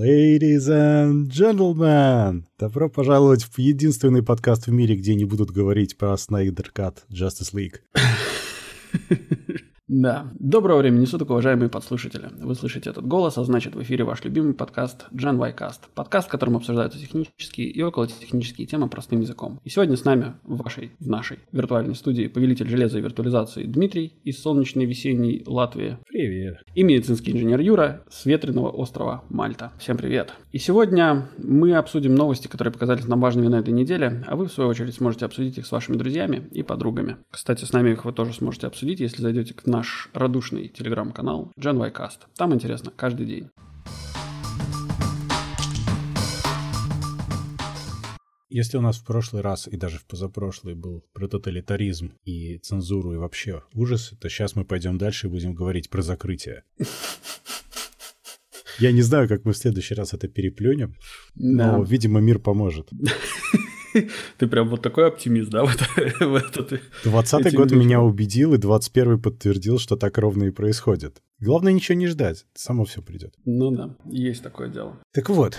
Ladies and gentlemen, добро пожаловать в единственный подкаст в мире, где не будут говорить про Snyder Cut Justice League. Да. Доброго времени суток, уважаемые подслушатели. Вы слышите этот голос, а значит в эфире ваш любимый подкаст Gen Cast. Подкаст, в котором обсуждаются технические и околотехнические темы простым языком. И сегодня с нами в вашей, в нашей виртуальной студии повелитель железа и виртуализации Дмитрий из солнечной весенней Латвии. Привет. И медицинский инженер Юра с ветреного острова Мальта. Всем привет. И сегодня мы обсудим новости, которые показались нам важными на этой неделе, а вы в свою очередь сможете обсудить их с вашими друзьями и подругами. Кстати, с нами их вы тоже сможете обсудить, если зайдете к нам наш радушный телеграм-канал Gen y Cast. Там интересно каждый день. Если у нас в прошлый раз и даже в позапрошлый был про тоталитаризм и цензуру и вообще ужасы, то сейчас мы пойдем дальше и будем говорить про закрытие. Я не знаю, как мы в следующий раз это переплюнем, но, видимо, мир поможет. Ты прям вот такой оптимист, да, в это? В это 20 год меня убедил, и 21-й подтвердил, что так ровно и происходит. Главное ничего не ждать, само все придет. Ну да, есть такое дело. Так вот,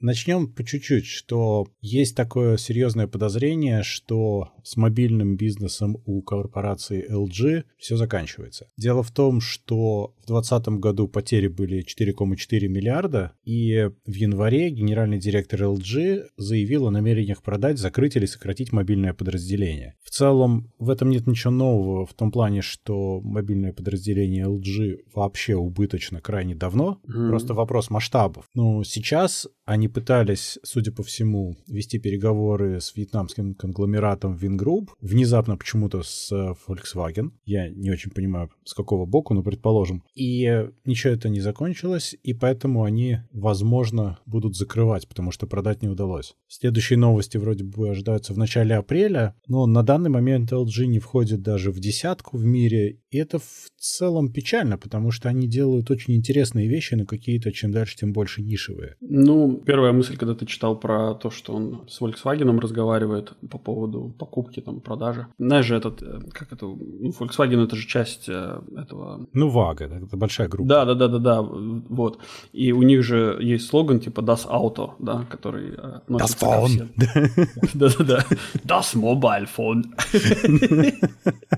Начнем по чуть-чуть, что есть такое серьезное подозрение, что с мобильным бизнесом у корпорации LG все заканчивается. Дело в том, что в 2020 году потери были 4,4 миллиарда, и в январе генеральный директор LG заявил о намерениях продать, закрыть или сократить мобильное подразделение. В целом, в этом нет ничего нового в том плане, что мобильное подразделение LG вообще убыточно крайне давно. Mm. Просто вопрос масштабов. Но сейчас они пытались, судя по всему, вести переговоры с вьетнамским конгломератом Vingroup, внезапно почему-то с э, Volkswagen. Я не очень понимаю, с какого боку, но предположим. И ничего это не закончилось, и поэтому они, возможно, будут закрывать, потому что продать не удалось. Следующие новости вроде бы ожидаются в начале апреля, но на данный момент LG не входит даже в десятку в мире, и это в целом печально, потому что они делают очень интересные вещи, но какие-то чем дальше, тем больше нишевые. Ну, первая мысль, когда ты читал про то, что он с Volkswagen разговаривает по поводу покупки, там, продажи. Знаешь же, этот, э, как это, ну, Volkswagen это же часть э, этого... Ну, Вага, это большая группа. Да, да, да, да, да, вот. И у них же есть слоган типа Das Auto, да, который э, Das Phone. Да-да-да. Das Mobile Phone.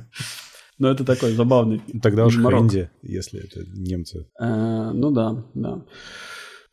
Но это такой забавный. Тогда уж Хэнди, если это немцы. Ну да, да.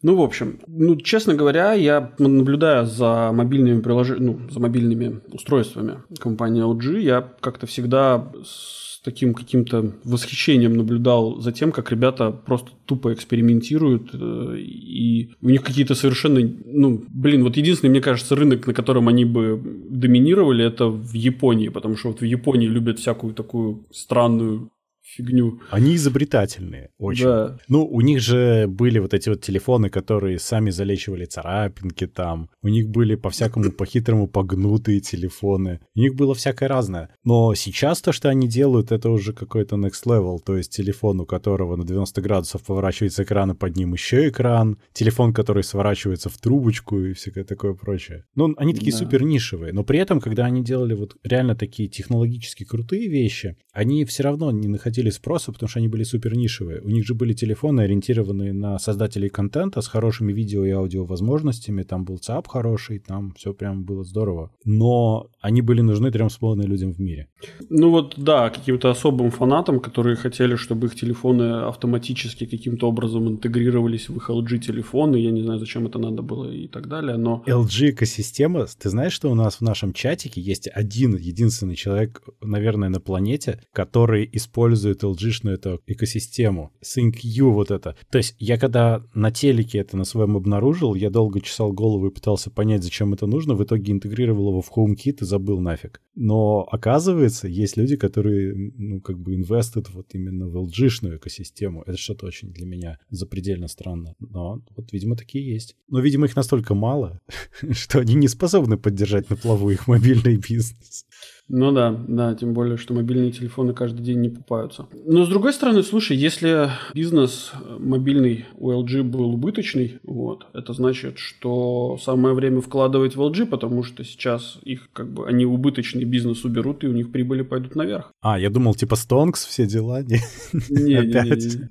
Ну, в общем, ну, честно говоря, я наблюдая за мобильными прилож... ну, за мобильными устройствами компании LG, я как-то всегда с таким каким-то восхищением наблюдал за тем, как ребята просто тупо экспериментируют, э, и у них какие-то совершенно, ну, блин, вот единственный, мне кажется, рынок, на котором они бы доминировали, это в Японии, потому что вот в Японии любят всякую такую странную фигню. Они изобретательные очень. Да. Ну, у них же были вот эти вот телефоны, которые сами залечивали царапинки там. У них были по-всякому, по-хитрому погнутые телефоны. У них было всякое разное. Но сейчас то, что они делают, это уже какой-то next level. То есть телефон, у которого на 90 градусов поворачивается экран, и под ним еще экран. Телефон, который сворачивается в трубочку и всякое такое прочее. Ну, они такие да. супер нишевые. Но при этом, когда они делали вот реально такие технологически крутые вещи, они все равно не находили находили спроса, потому что они были супер нишевые. У них же были телефоны, ориентированные на создателей контента с хорошими видео и аудио возможностями. Там был ЦАП хороший, там все прям было здорово. Но они были нужны трем с половиной людям в мире. Ну вот, да, каким-то особым фанатам, которые хотели, чтобы их телефоны автоматически каким-то образом интегрировались в их LG-телефоны. Я не знаю, зачем это надо было и так далее, но... LG-экосистема, ты знаешь, что у нас в нашем чатике есть один единственный человек, наверное, на планете, который использует использует LG-шную эту экосистему. SyncU вот это. То есть я когда на телеке это на своем обнаружил, я долго чесал голову и пытался понять, зачем это нужно. В итоге интегрировал его в HomeKit и забыл нафиг. Но оказывается, есть люди, которые, ну, как бы инвестят вот именно в LG-шную экосистему. Это что-то очень для меня запредельно странно. Но вот, видимо, такие есть. Но, видимо, их настолько мало, что они не способны поддержать на плаву их мобильный бизнес. Ну да, да, тем более, что мобильные телефоны каждый день не покупаются. Но с другой стороны, слушай, если бизнес мобильный у LG был убыточный, вот, это значит, что самое время вкладывать в LG, потому что сейчас их как бы они убыточный бизнес уберут, и у них прибыли пойдут наверх. А, я думал, типа Stonks, все дела. Не, не. Не, не, не.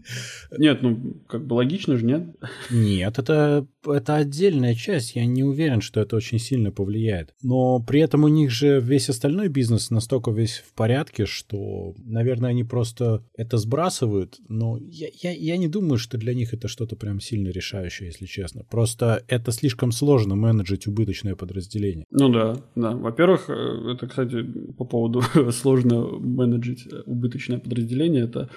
Нет, ну, как бы логично же, нет? Нет, это, это отдельная часть. Я не уверен, что это очень сильно повлияет. Но при этом у них же весь остальной бизнес настолько весь в порядке, что, наверное, они просто это сбрасывают. Но я, я, я не думаю, что для них это что-то прям сильно решающее, если честно. Просто это слишком сложно менеджить убыточное подразделение. Ну да, да. Во-первых, э, это, кстати, по поводу сложно менеджить убыточное подразделение, это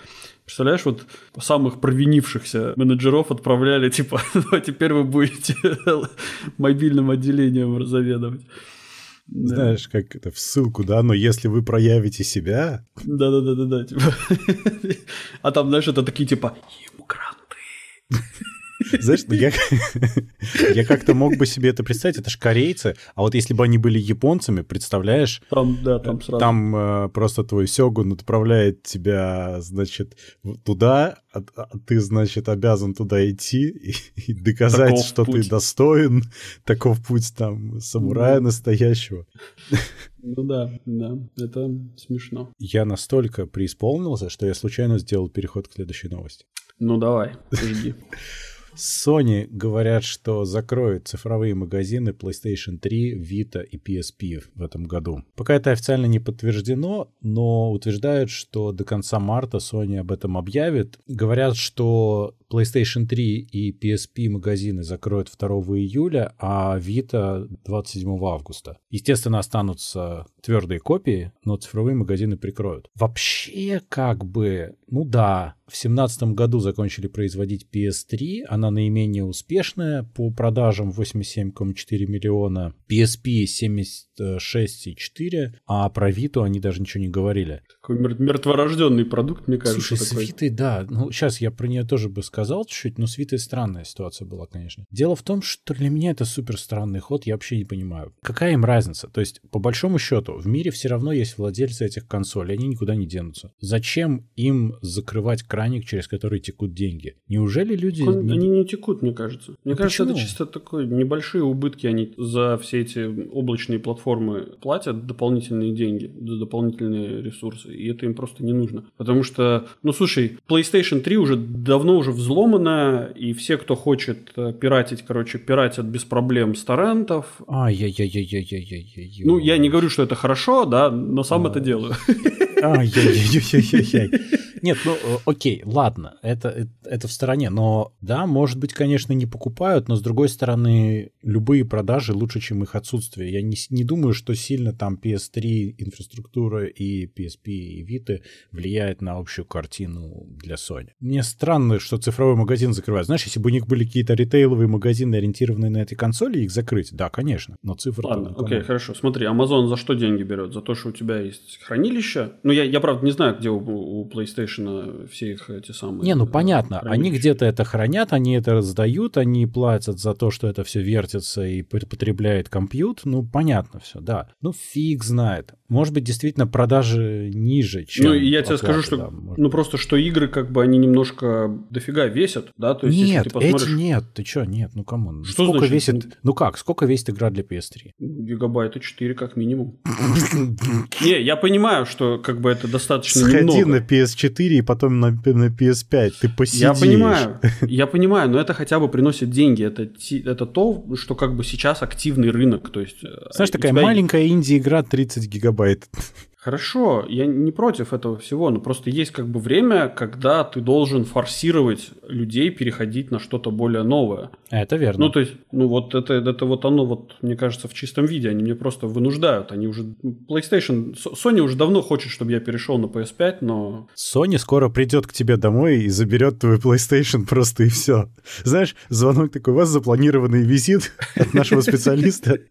Представляешь, вот самых провинившихся менеджеров отправляли, типа, ну, а теперь вы будете мобильным отделением заведовать. Знаешь, да. как это в ссылку, да, но если вы проявите себя... Да-да-да-да-да, типа. А там, знаешь, это такие, типа, ему гранты. Знаешь, ну я, я как-то мог бы себе это представить, это же корейцы, а вот если бы они были японцами, представляешь? Там, да, там сразу. Там э, просто твой сёгун отправляет тебя, значит, туда, а, а ты, значит, обязан туда идти и, и доказать, таков что путь. ты достоин. Таков путь там самурая mm. настоящего. Ну да, да, это смешно. Я настолько преисполнился, что я случайно сделал переход к следующей новости. Ну давай, жди. Sony говорят, что закроют цифровые магазины PlayStation 3, Vita и PSP в этом году. Пока это официально не подтверждено, но утверждают, что до конца марта Sony об этом объявит. Говорят, что PlayStation 3 и PSP магазины закроют 2 июля, а Vita 27 августа. Естественно, останутся твердые копии, но цифровые магазины прикроют. Вообще, как бы, ну да, в 2017 году закончили производить PS3, она наименее успешная по продажам 87,4 миллиона, PSP 76,4, а про Vita они даже ничего не говорили. Такой мертворожденный продукт, мне кажется. Слушай, такой. с Vita, да, ну сейчас я про нее тоже бы сказал чуть-чуть, но с Vita странная ситуация была, конечно. Дело в том, что для меня это супер странный ход, я вообще не понимаю. Какая им разница? То есть, по большому счету, в мире все равно есть владельцы этих консолей, они никуда не денутся. Зачем им закрывать краник, через который текут деньги? Неужели люди... Он, не... Они не текут, мне кажется. Мне ну, кажется, почему? это чисто такой небольшие убытки, они за все эти облачные платформы платят дополнительные деньги, дополнительные ресурсы, и это им просто не нужно. Потому что, ну слушай, PlayStation 3 уже давно уже взломана, и все, кто хочет э, пиратить, короче, пиратят без проблем с торрентов. Ай-яй-яй-яй-яй-яй-яй. Ну, я не говорю, что это хорошо, да, но сам это делаю. Ай-яй-яй-яй-яй. Нет, ну э, окей, ладно, это, это, это в стороне, но да, может быть, конечно, не покупают, но с другой стороны, любые продажи лучше, чем их отсутствие. Я не, не думаю, что сильно там PS3 инфраструктура и PSP и Vita влияет на общую картину для Sony. Мне странно, что цифровой магазин закрывают. Знаешь, если бы у них были какие-то ритейловые магазины, ориентированные на эти консоли, их закрыть, да, конечно, но цифры... Ладно, окей, хорошо. Смотри, Amazon за что деньги берет? За то, что у тебя есть хранилище? Ну, я, я правда, не знаю, где у, у PlayStation PlayStation все их эти самые... Не, ну понятно, хранилища. они где-то это хранят, они это раздают, они платят за то, что это все вертится и потребляет компьютер, ну понятно все, да. Ну фиг знает. Может быть, действительно продажи ниже, чем... Ну, я тебе скажу, что... Да, ну, просто, что игры, как бы, они немножко дофига весят, да? То есть, нет, если ты посмотришь... эти нет, ты что, нет, ну, кому? Что сколько значит? весит... Ну, как, сколько весит игра для PS3? Гигабайта 4 как минимум. Не, я понимаю, что, как бы, это достаточно Сходи на PS4 и потом на, на PS5, ты посидишь. Я понимаю, я понимаю, но это хотя бы приносит деньги. Это, это то, что, как бы, сейчас активный рынок, то есть... Э, Знаешь, такая маленькая инди-игра 30 гигабайт гигабайт. Хорошо, я не против этого всего, но просто есть как бы время, когда ты должен форсировать людей переходить на что-то более новое. Это верно. Ну, то есть, ну вот это, это вот оно, вот, мне кажется, в чистом виде. Они мне просто вынуждают. Они уже... PlayStation... Sony уже давно хочет, чтобы я перешел на PS5, но... Sony скоро придет к тебе домой и заберет твой PlayStation просто и все. Знаешь, звонок такой, у вас запланированный визит от нашего специалиста.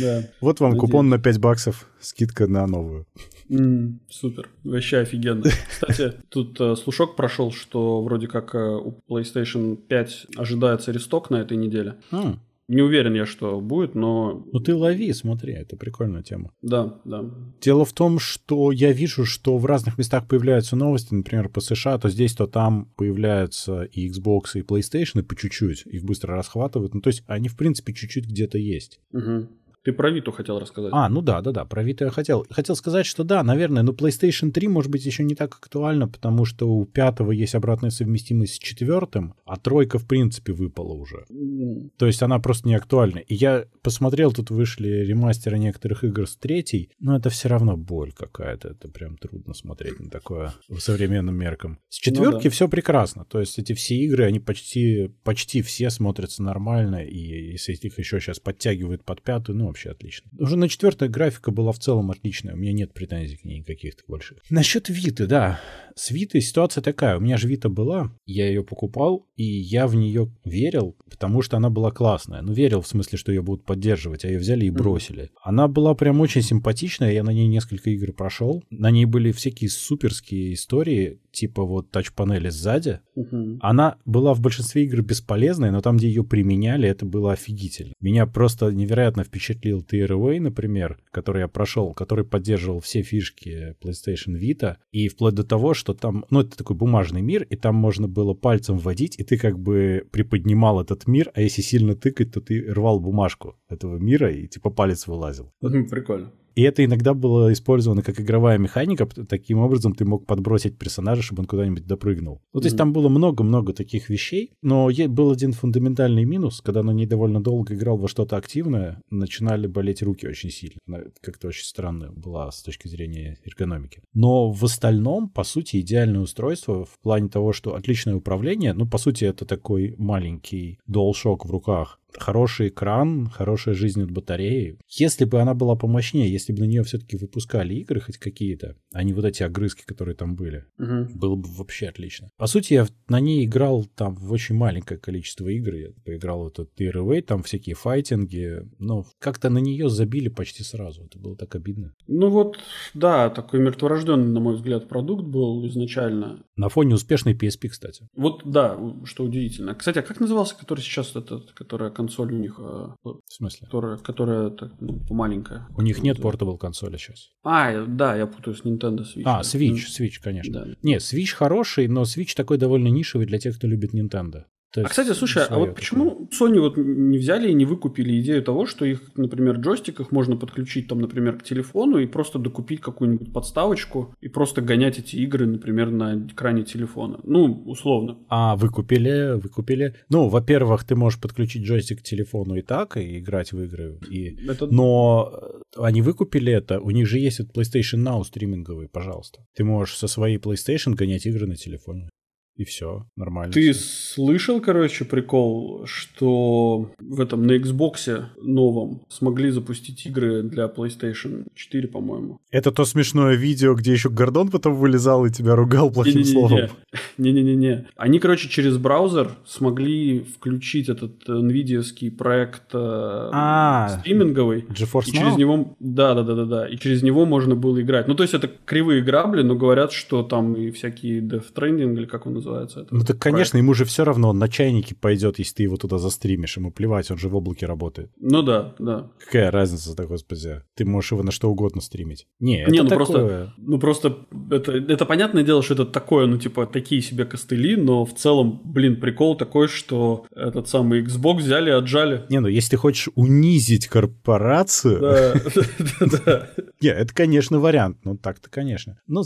Да. Вот вам купон на 5 баксов, скидка на новую. Mm, супер, вообще офигенно. Кстати, тут э, слушок прошел, что вроде как э, у PlayStation 5 ожидается ресток на этой неделе. Mm. Не уверен я, что будет, но... Ну ты лови, смотри, это прикольная тема. Да, да. Дело в том, что я вижу, что в разных местах появляются новости, например, по США, то здесь, то там появляются и Xbox, и PlayStation, и по чуть-чуть, их быстро расхватывают. Ну то есть они, в принципе, чуть-чуть где-то есть. Угу. Ты про Виту хотел рассказать. А, ну да, да, да, про Виту я хотел. Хотел сказать, что да, наверное, но PlayStation 3 может быть еще не так актуально, потому что у пятого есть обратная совместимость с четвертым, а тройка в принципе выпала уже. То есть она просто не актуальна. И я посмотрел, тут вышли ремастеры некоторых игр с третьей, но это все равно боль какая-то. Это прям трудно смотреть на такое в современным меркам. С четверки ну, да. все прекрасно. То есть эти все игры, они почти, почти все смотрятся нормально, и если их еще сейчас подтягивают под пятую, ну, вообще отлично. Уже на четвертая графика была в целом отличная. У меня нет претензий к ней никаких больших. Насчет Виты, да. С Витой ситуация такая. У меня же Вита была, я ее покупал, и я в нее верил, потому что она была классная. Ну, верил в смысле, что ее будут поддерживать, а ее взяли и бросили. Она была прям очень симпатичная, я на ней несколько игр прошел. На ней были всякие суперские истории, типа вот тач-панели сзади. Mm-hmm. Она была в большинстве игр бесполезной, но там, где ее применяли, это было офигительно. Меня просто невероятно впечатлил Tearaway, например, который я прошел, который поддерживал все фишки PlayStation Vita, и вплоть до того, что там, ну, это такой бумажный мир, и там можно было пальцем вводить, и ты как бы приподнимал этот мир, а если сильно тыкать, то ты рвал бумажку этого мира, и типа палец вылазил. Прикольно. И это иногда было использовано как игровая механика. Таким образом ты мог подбросить персонажа, чтобы он куда-нибудь допрыгнул. Ну, то есть mm-hmm. там было много-много таких вещей, но был один фундаментальный минус. Когда на ней довольно долго играл во что-то активное, начинали болеть руки очень сильно. Как-то очень странно была с точки зрения эргономики. Но в остальном, по сути, идеальное устройство в плане того, что отличное управление, ну, по сути, это такой маленький DualShock в руках, хороший экран, хорошая жизнь от батареи. Если бы она была помощнее, если бы на нее все-таки выпускали игры хоть какие-то, а не вот эти огрызки, которые там были, угу. было бы вообще отлично. По сути, я на ней играл там в очень маленькое количество игр. Я поиграл в этот Tearaway, там всякие файтинги, но как-то на нее забили почти сразу. Это было так обидно. Ну вот, да, такой мертворожденный, на мой взгляд, продукт был изначально. На фоне успешной PSP, кстати. Вот, да, что удивительно. Кстати, а как назывался, который сейчас этот, которая консоль у них. А, в смысле? Которая, которая так, ну, маленькая. У них нет портабл консоли сейчас. А, да, я путаю с Nintendo Switch. А, Switch, Switch, конечно. Да. Не, Switch хороший, но Switch такой довольно нишевый для тех, кто любит Nintendo. То а, кстати, слушай, а вот почему Sony вот не взяли и не выкупили идею того, что их, например, джойстиках можно подключить, там, например, к телефону и просто докупить какую-нибудь подставочку и просто гонять эти игры, например, на экране телефона? Ну, условно. А, выкупили, выкупили. Ну, во-первых, ты можешь подключить джойстик к телефону и так, и играть в игры. И... Это... Но они выкупили это, у них же есть вот PlayStation Now стриминговый, пожалуйста. Ты можешь со своей PlayStation гонять игры на телефоне и все, нормально. Ты все. слышал, короче, прикол, что в этом на Xbox новом смогли запустить игры для PlayStation 4, по-моему. Это то смешное видео, где еще Гордон потом вылезал и тебя ругал плохим не, не, не, словом. Не-не-не-не. Они, короче, через браузер смогли включить этот nvidia проект э, а, стриминговый. GeForce и через него, да, да, да, да, да, и через него можно было играть. Ну, то есть это кривые грабли, но говорят, что там и всякие Death Stranding, или как он называется. Это ну так, конечно, ему же все равно он на чайнике пойдет, если ты его туда застримишь. Ему плевать, он же в облаке работает. Ну да, да. Какая разница-то, господи? Ты можешь его на что угодно стримить. Не, Не это ну такое... просто, ну просто это, это понятное дело, что это такое, ну типа такие себе костыли, но в целом, блин, прикол такой, что этот самый Xbox взяли, отжали. Не, ну если ты хочешь унизить корпорацию... Да, да. Не, это, конечно, вариант. Ну так-то, конечно. Ну,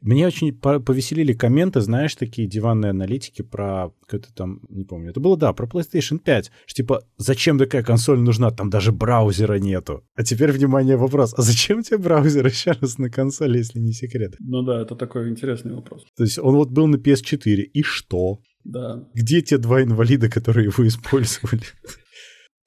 мне очень повеселили комменты, знаешь, такие диванные аналитики про какой-то там, не помню, это было, да, про PlayStation 5, что типа, зачем такая консоль нужна, там даже браузера нету. А теперь, внимание, вопрос, а зачем тебе браузер сейчас на консоли, если не секрет? Ну да, это такой интересный вопрос. То есть он вот был на PS4, и что? Да. Где те два инвалида, которые его использовали?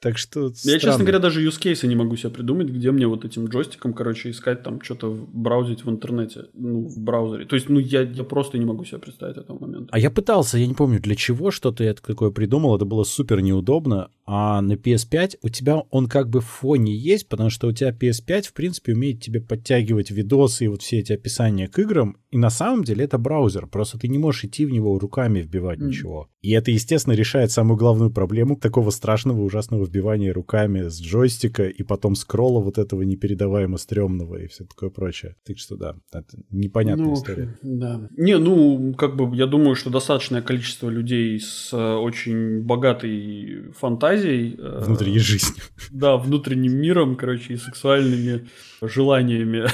Так что Я, странно. честно говоря, даже use case не могу себе придумать, где мне вот этим джойстиком, короче, искать там что-то браузить в интернете, ну, в браузере. То есть, ну, я, я просто не могу себе представить этого момента. А я пытался, я не помню для чего что-то я такое придумал, это было супер неудобно, А на PS5 у тебя он как бы в фоне есть, потому что у тебя PS5, в принципе, умеет тебе подтягивать видосы и вот все эти описания к играм, и на самом деле это браузер, просто ты не можешь идти в него руками вбивать mm. ничего. И это, естественно, решает самую главную проблему такого страшного, ужасного вбивания руками с джойстика и потом скролла вот этого непередаваемо стрёмного и все такое прочее. Так что да, это непонятная ну, история. Да. Не, ну, как бы я думаю, что достаточное количество людей с э, очень богатой фантазией. Э, Внутренней жизнью. Да, внутренним миром, короче, и сексуальными желаниями.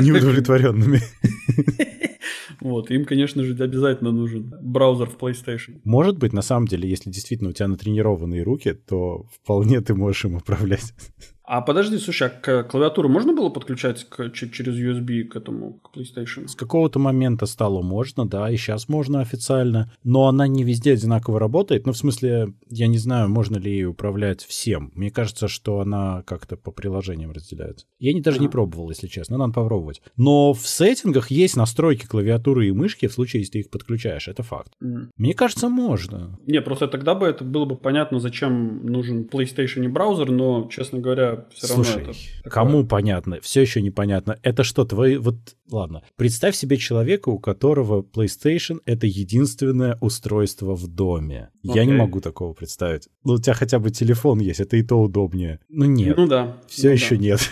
Неудовлетворенными. Вот, им, конечно же, обязательно нужен браузер в PlayStation. Может быть, на самом деле, если действительно у тебя натренированные руки, то вполне ты можешь им управлять. А подожди, слушай, а клавиатуру можно было подключать к, через USB к этому, к PlayStation? С какого-то момента стало можно, да, и сейчас можно официально, но она не везде одинаково работает. Ну, в смысле, я не знаю, можно ли ей управлять всем. Мне кажется, что она как-то по приложениям разделяется. Я не, даже а. не пробовал, если честно, надо попробовать. Но в сеттингах есть настройки клавиатуры и мышки в случае, если ты их подключаешь, это факт. Mm. Мне кажется, можно. Не, просто тогда бы это было бы понятно, зачем нужен PlayStation и браузер, но, честно говоря, все Слушай, равно это... кому понятно? Все еще непонятно. Это что, твои... Вот, ладно. Представь себе человека, у которого PlayStation — это единственное устройство в доме. Okay. Я не могу такого представить. Ну, у тебя хотя бы телефон есть, это и то удобнее. Ну, нет. Ну, да. Все ну, еще да. нет.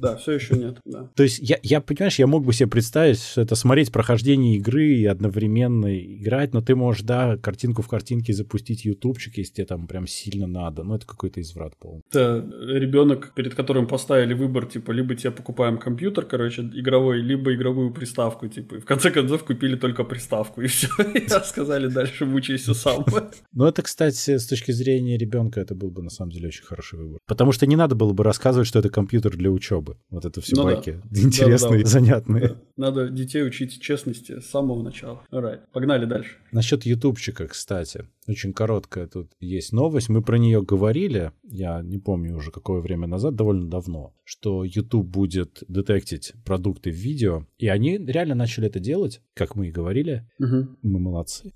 Да, все еще нет, да. То есть, я, я, понимаешь, я мог бы себе представить, что это смотреть прохождение игры и одновременно играть, но ты можешь, да, картинку в картинке запустить ютубчик, если тебе там прям сильно надо. Ну, это какой-то изврат полный. Да, ребенок, перед которым поставили выбор, типа, либо тебе покупаем компьютер, короче, игровой, либо игровую приставку, типа. И в конце концов купили только приставку, и все. И сказали, дальше мучайся сам. Ну, это, кстати, с точки зрения ребенка, это был бы на самом деле очень хороший выбор. Потому что не надо было бы рассказывать, что это компьютер для учебы. Вот это все ну, байки. Да. Интересные, да, да, занятные. Да. Надо детей учить честности с самого начала. Alright. Погнали дальше. Насчет ютубчика, кстати. Очень короткая тут есть новость. Мы про нее говорили, я не помню уже какое время назад, довольно давно, что YouTube будет детектить продукты в видео. И они реально начали это делать, как мы и говорили. Угу. Мы молодцы.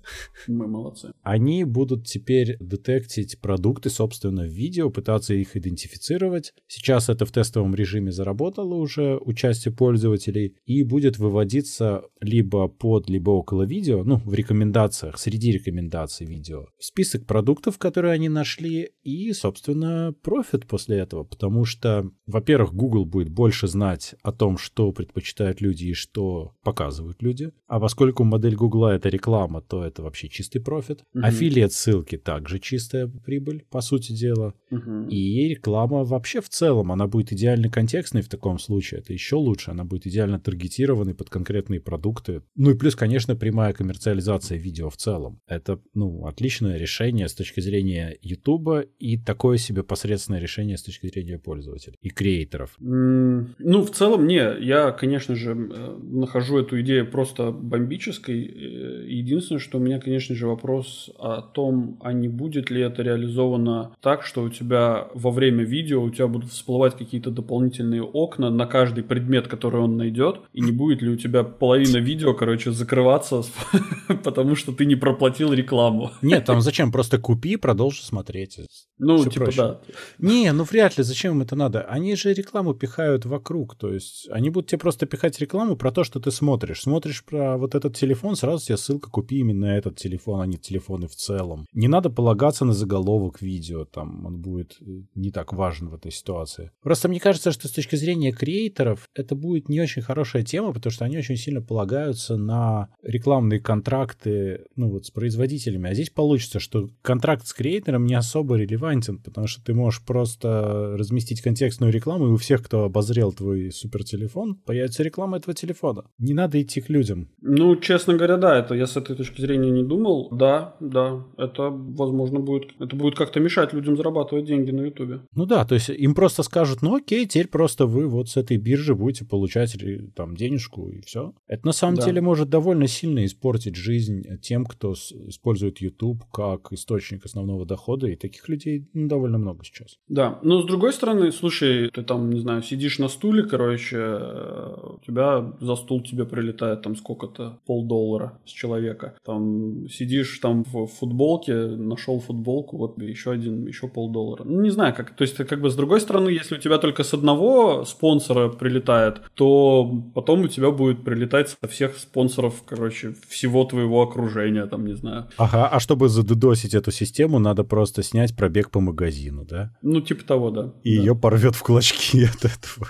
Мы молодцы. Они будут теперь детектить продукты, собственно, в видео, пытаться их идентифицировать. Сейчас это в тестовом режиме заработало уже участие пользователей и будет выводиться либо под, либо около видео, ну, в рекомендациях, среди рекомендаций видео список продуктов, которые они нашли, и, собственно, профит после этого, потому что, во-первых, Google будет больше знать о том, что предпочитают люди и что показывают люди, а поскольку модель Google это реклама, то это вообще чистый профит. Угу. Аффилиат ссылки также чистая прибыль, по сути дела. Угу. И реклама вообще в целом, она будет идеально контекстной в таком случае, это еще лучше, она будет идеально таргетированной под конкретные продукты. Ну и плюс, конечно, прямая коммерциализация видео в целом. Это, ну, отлично отличное решение с точки зрения YouTube и такое себе посредственное решение с точки зрения пользователей и креаторов. Ну, в целом, не. Я, конечно же, э, нахожу эту идею просто бомбической. Э, единственное, что у меня, конечно же, вопрос о том, а не будет ли это реализовано так, что у тебя во время видео у тебя будут всплывать какие-то дополнительные окна на каждый предмет, который он найдет, и не будет ли у тебя половина видео, короче, закрываться, потому что ты не проплатил рекламу. Нет, там зачем? Просто купи продолжи смотреть. Ну, типа, да. Не, ну вряд ли, зачем им это надо? Они же рекламу пихают вокруг, то есть они будут тебе просто пихать рекламу про то, что ты смотришь. Смотришь про вот этот телефон, сразу тебе ссылка, купи именно этот телефон, а не телефоны в целом. Не надо полагаться на заголовок видео, там он будет э, не так важен в этой ситуации. Просто мне кажется, что с точки зрения креаторов это будет не очень хорошая тема, потому что они очень сильно полагаются на рекламные контракты, ну вот с производителями, а здесь получится, что контракт с креатором не особо релевантен, потому что ты можешь просто разместить контекстную рекламу, и у всех, кто обозрел твой супертелефон, появится реклама этого телефона. Не надо идти к людям. Ну, честно говоря, да, это я с этой точки зрения не думал. Да, да, это, возможно, будет, это будет как-то мешать людям зарабатывать деньги на Ютубе. Ну да, то есть им просто скажут, ну окей, теперь просто вы вот с этой биржи будете получать там денежку и все. Это на самом да. деле может довольно сильно испортить жизнь тем, кто использует YouTube как источник основного дохода, и таких людей ну, довольно много сейчас. Да, но с другой стороны, слушай, ты там, не знаю, сидишь на стуле, короче, у тебя за стул тебе прилетает там сколько-то, полдоллара с человека. Там сидишь там в футболке, нашел футболку, вот еще один, еще полдоллара. Ну, не знаю, как, то есть, как бы с другой стороны, если у тебя только с одного спонсора прилетает, то потом у тебя будет прилетать со всех спонсоров, короче, всего твоего окружения, там, не знаю. Ага, а чтобы задудосить эту систему, надо просто снять пробег по магазину, да? Ну, типа того, да. И да. ее порвет в клочки от этого.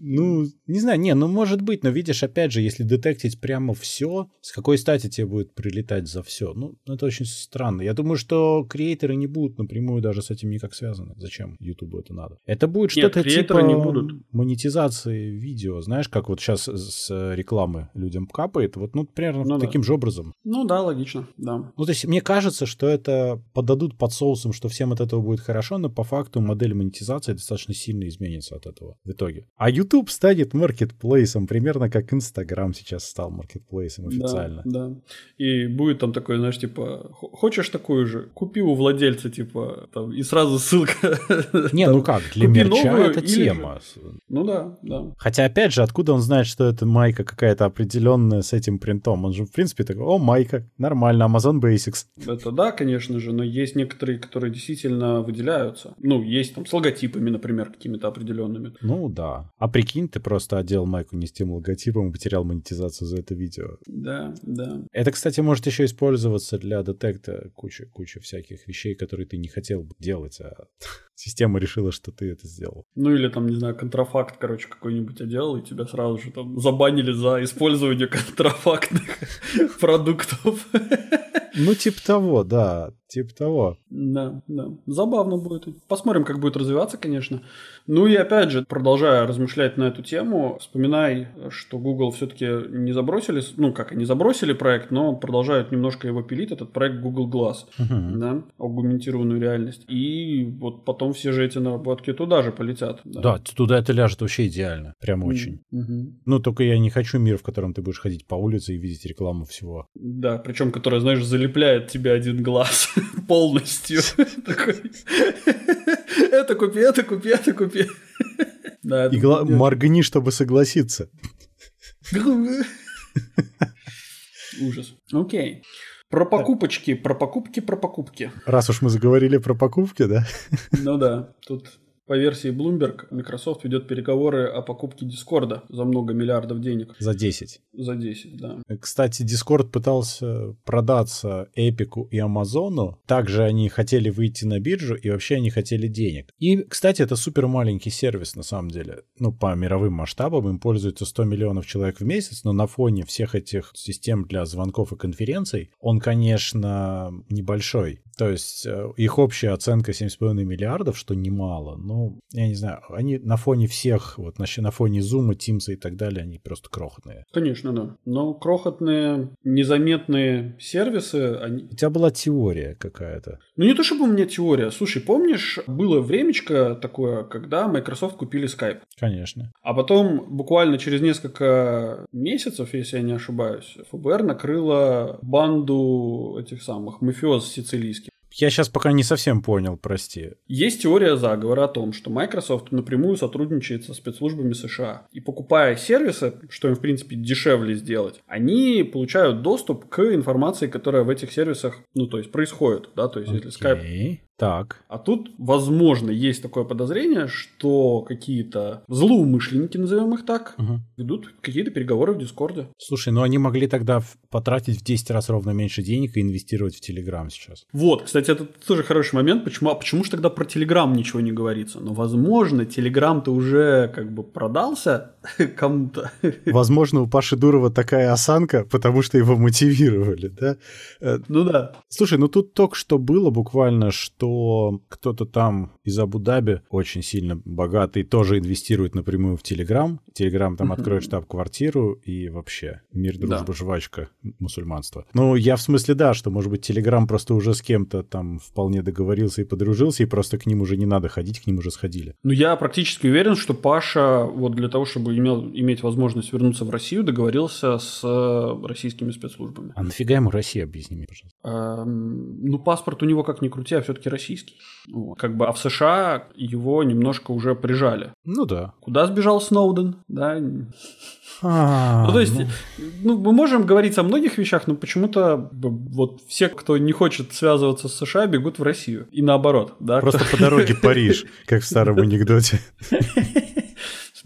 Ну, не знаю, не, ну может быть, но видишь, опять же, если детектить прямо все, с какой стати тебе будет прилетать за все? Ну, это очень странно. Я думаю, что креаторы не будут напрямую даже с этим никак связаны. Зачем YouTube это надо? Это будет что-то типа не будут. монетизации видео. Знаешь, как вот сейчас с рекламы людям капает, вот, ну, примерно ну, таким да. же образом. Ну да, логично, да. Ну, то есть мне кажется, что это подадут под соусом, что всем от этого будет хорошо, но по факту модель монетизации достаточно сильно изменится от этого в итоге. А YouTube YouTube станет маркетплейсом, примерно как Instagram сейчас стал маркетплейсом официально. Да, да. И будет там такой, знаешь, типа, хочешь такую же? Купи у владельца, типа, там, и сразу ссылка. Не, ну как, для мерча это тема. Ну да, да. Хотя, опять же, откуда он знает, что это майка какая-то определенная с этим принтом? Он же, в принципе, такой, о, майка, нормально, Amazon Basics. Это да, конечно же, но есть некоторые, которые действительно выделяются. Ну, есть там с логотипами, например, какими-то определенными. Ну да. А прикинь, ты просто одел майку не с тем логотипом и потерял монетизацию за это видео. Да, да. Это, кстати, может еще использоваться для детекта куча, куча всяких вещей, которые ты не хотел бы делать, а система решила, что ты это сделал. Ну или там, не знаю, контрафакт, короче, какой-нибудь одел, и тебя сразу же там забанили за использование контрафактных продуктов. Ну, типа того, да, типа того. Да, да. Забавно будет. Посмотрим, как будет развиваться, конечно. Ну и опять же, продолжая размышлять на эту тему, вспоминай, что Google все-таки не забросили, ну как, они забросили проект, но продолжают немножко его пилить, этот проект Google Glass, uh-huh. да, аугментированную реальность. И вот потом все же эти наработки туда же полетят. Да, да туда это ляжет вообще идеально, прям очень. Uh-huh. Ну только я не хочу мир, в котором ты будешь ходить по улице и видеть рекламу всего. Да, причем, которая, знаешь, залепляет тебе один глаз полностью. Это купи, это купи, это купи. Да, И гла- моргни, чтобы согласиться. Ужас. Окей. Про покупочки, про покупки, про покупки. Раз уж мы заговорили про покупки, да? Ну да, тут по версии Bloomberg, Microsoft ведет переговоры о покупке Discord за много миллиардов денег. За 10. За 10, да. Кстати, Discord пытался продаться Epic и Амазону. Также они хотели выйти на биржу, и вообще они хотели денег. И, кстати, это супер маленький сервис, на самом деле. Ну, по мировым масштабам им пользуется 100 миллионов человек в месяц, но на фоне всех этих систем для звонков и конференций он, конечно, небольшой. То есть э, их общая оценка 7,5 миллиардов, что немало. Ну, я не знаю, они на фоне всех, вот на, на фоне Zoom, Teams и так далее, они просто крохотные. Конечно, да. Но крохотные, незаметные сервисы, они... У тебя была теория какая-то. Ну, не то чтобы у меня теория. Слушай, помнишь, было времечко такое, когда Microsoft купили Skype? Конечно. А потом, буквально через несколько месяцев, если я не ошибаюсь, ФБР накрыла банду этих самых мафиоз сицилийских. Я сейчас пока не совсем понял, прости. Есть теория заговора о том, что Microsoft напрямую сотрудничает со спецслужбами США. И покупая сервисы, что им, в принципе, дешевле сделать, они получают доступ к информации, которая в этих сервисах, ну, то есть, происходит. Да? То есть, okay. если Skype так. А тут, возможно, есть такое подозрение, что какие-то злоумышленники, назовем их так, угу. ведут какие-то переговоры в Дискорде. Слушай, ну они могли тогда потратить в 10 раз ровно меньше денег и инвестировать в Телеграм сейчас. Вот, кстати, это тоже хороший момент. Почему, а почему же тогда про Телеграм ничего не говорится? Но, возможно, Телеграм-то уже как бы продался кому-то. Возможно, у Паши Дурова такая осанка, потому что его мотивировали, да? Э, ну да. Слушай, ну тут только что было буквально, что что кто-то там из Абу-Даби очень сильно богатый тоже инвестирует напрямую в Телеграм. Телеграм там откроет штаб-квартиру и вообще мир, дружба, да. жвачка, мусульманство. Ну, я в смысле, да, что, может быть, Телеграм просто уже с кем-то там вполне договорился и подружился, и просто к ним уже не надо ходить, к ним уже сходили. Ну, я практически уверен, что Паша вот для того, чтобы имел, иметь возможность вернуться в Россию, договорился с э, российскими спецслужбами. А нафига ему Россия, объясни мне, пожалуйста? А, ну, паспорт у него как ни крути, а все-таки российский. Вот. Как бы, а в США его немножко уже прижали. Ну да. Куда сбежал Сноуден? Да. А, Ну, то есть, ну, мы можем говорить о многих вещах, но почему-то вот все, кто не хочет связываться с США, бегут в Россию. И наоборот, да. Просто по дороге Париж, как в старом анекдоте.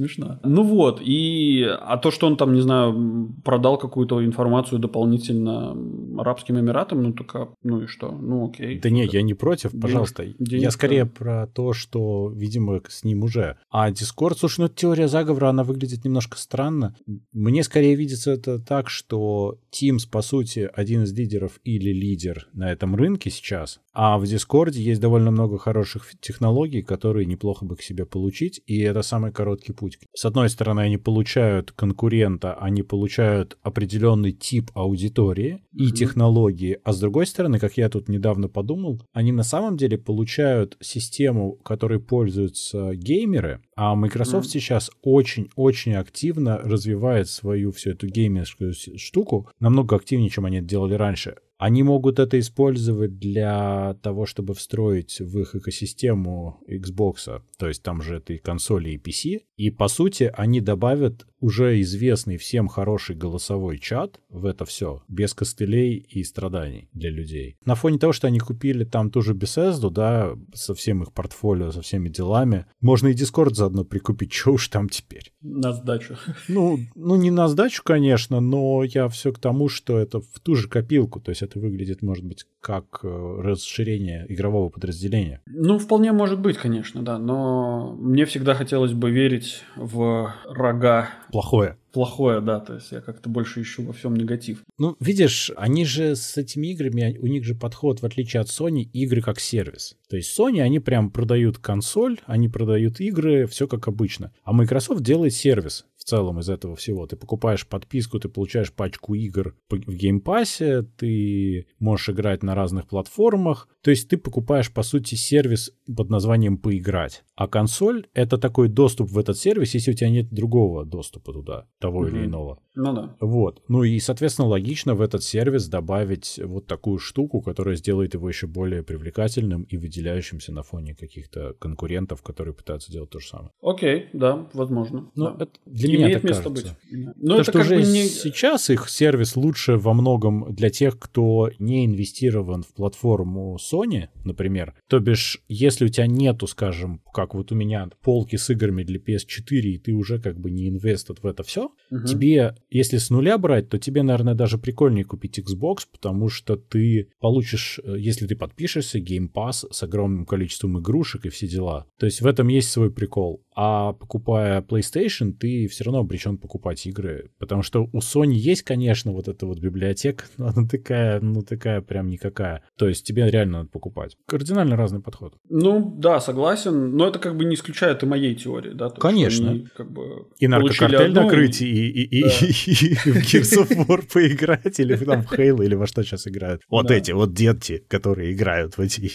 Смешно. Ну вот, и а то, что он там, не знаю, продал какую-то информацию дополнительно Арабским Эмиратам, ну только, ну и что? Ну окей. Да не, я не против, пожалуйста. денег, я скорее да. про то, что, видимо, с ним уже. А Discord, слушай, ну теория заговора, она выглядит немножко странно. Мне скорее видится это так, что Teams, по сути, один из лидеров или лидер на этом рынке сейчас, а в Discord есть довольно много хороших технологий, которые неплохо бы к себе получить, и это самый короткий путь. С одной стороны, они получают конкурента, они получают определенный тип аудитории и технологии, а с другой стороны, как я тут недавно подумал, они на самом деле получают систему, которой пользуются геймеры, а Microsoft Мгм. сейчас очень-очень активно развивает свою всю эту геймерскую штуку, намного активнее, чем они это делали раньше. Они могут это использовать для того, чтобы встроить в их экосистему Xbox, то есть там же это и консоли, и PC, и по сути они добавят уже известный всем хороший голосовой чат в это все, без костылей и страданий для людей. На фоне того, что они купили там ту же Bethesda, да, со всем их портфолио, со всеми делами, можно и Discord заодно прикупить, что уж там теперь. На сдачу. Ну, ну, не на сдачу, конечно, но я все к тому, что это в ту же копилку. То есть это выглядит, может быть, как э, расширение игрового подразделения. Ну, вполне может быть, конечно, да, но мне всегда хотелось бы верить в рога Плохое. плохое, да, то есть я как-то больше ищу во всем негатив. Ну, видишь, они же с этими играми, у них же подход, в отличие от Sony, игры как сервис. То есть Sony, они прям продают консоль, они продают игры, все как обычно. А Microsoft делает сервис в целом из этого всего. Ты покупаешь подписку, ты получаешь пачку игр в Game Pass е, ты можешь играть на разных платформах. То есть ты покупаешь, по сути, сервис под названием «поиграть». А консоль — это такой доступ в этот сервис, если у тебя нет другого доступа туда, того или Мгм. иного. Ну да. Вот. Ну и, соответственно, логично в этот сервис добавить вот такую штуку, которая сделает его еще более привлекательным и выделяющимся на фоне каких-то конкурентов, которые пытаются делать то же самое. Окей, да, возможно. Ну, да. это для меня Имеет так место кажется. быть. Да. То, Но это что как уже бы не... сейчас их сервис лучше во многом для тех, кто не инвестирован в платформу Sony, например. То бишь, если у тебя нету, скажем, как вот у меня полки с играми для PS4, и ты уже как бы не инвестит в это все, Мгм. Тебе, если с нуля брать, то тебе, наверное, даже прикольнее купить Xbox, потому что ты получишь, э, если ты подпишешься, Game Pass с огромным количеством игрушек и все дела. То есть в этом есть свой прикол. А покупая PlayStation, ты все равно обречен покупать игры, потому что у Sony есть, конечно, вот эта вот библиотека, но она такая, ну такая прям никакая. То есть тебе реально надо покупать. Кардинально разный подход. Ну, да, согласен. Но это как бы не исключает и моей теории, да? то, Конечно. они как бы И наркокартель накрыть, и, и, и, Да. и в Gears of War поиграть, или там в Halo, или во что сейчас играют. Вот Да. эти вот дети, которые играют в эти...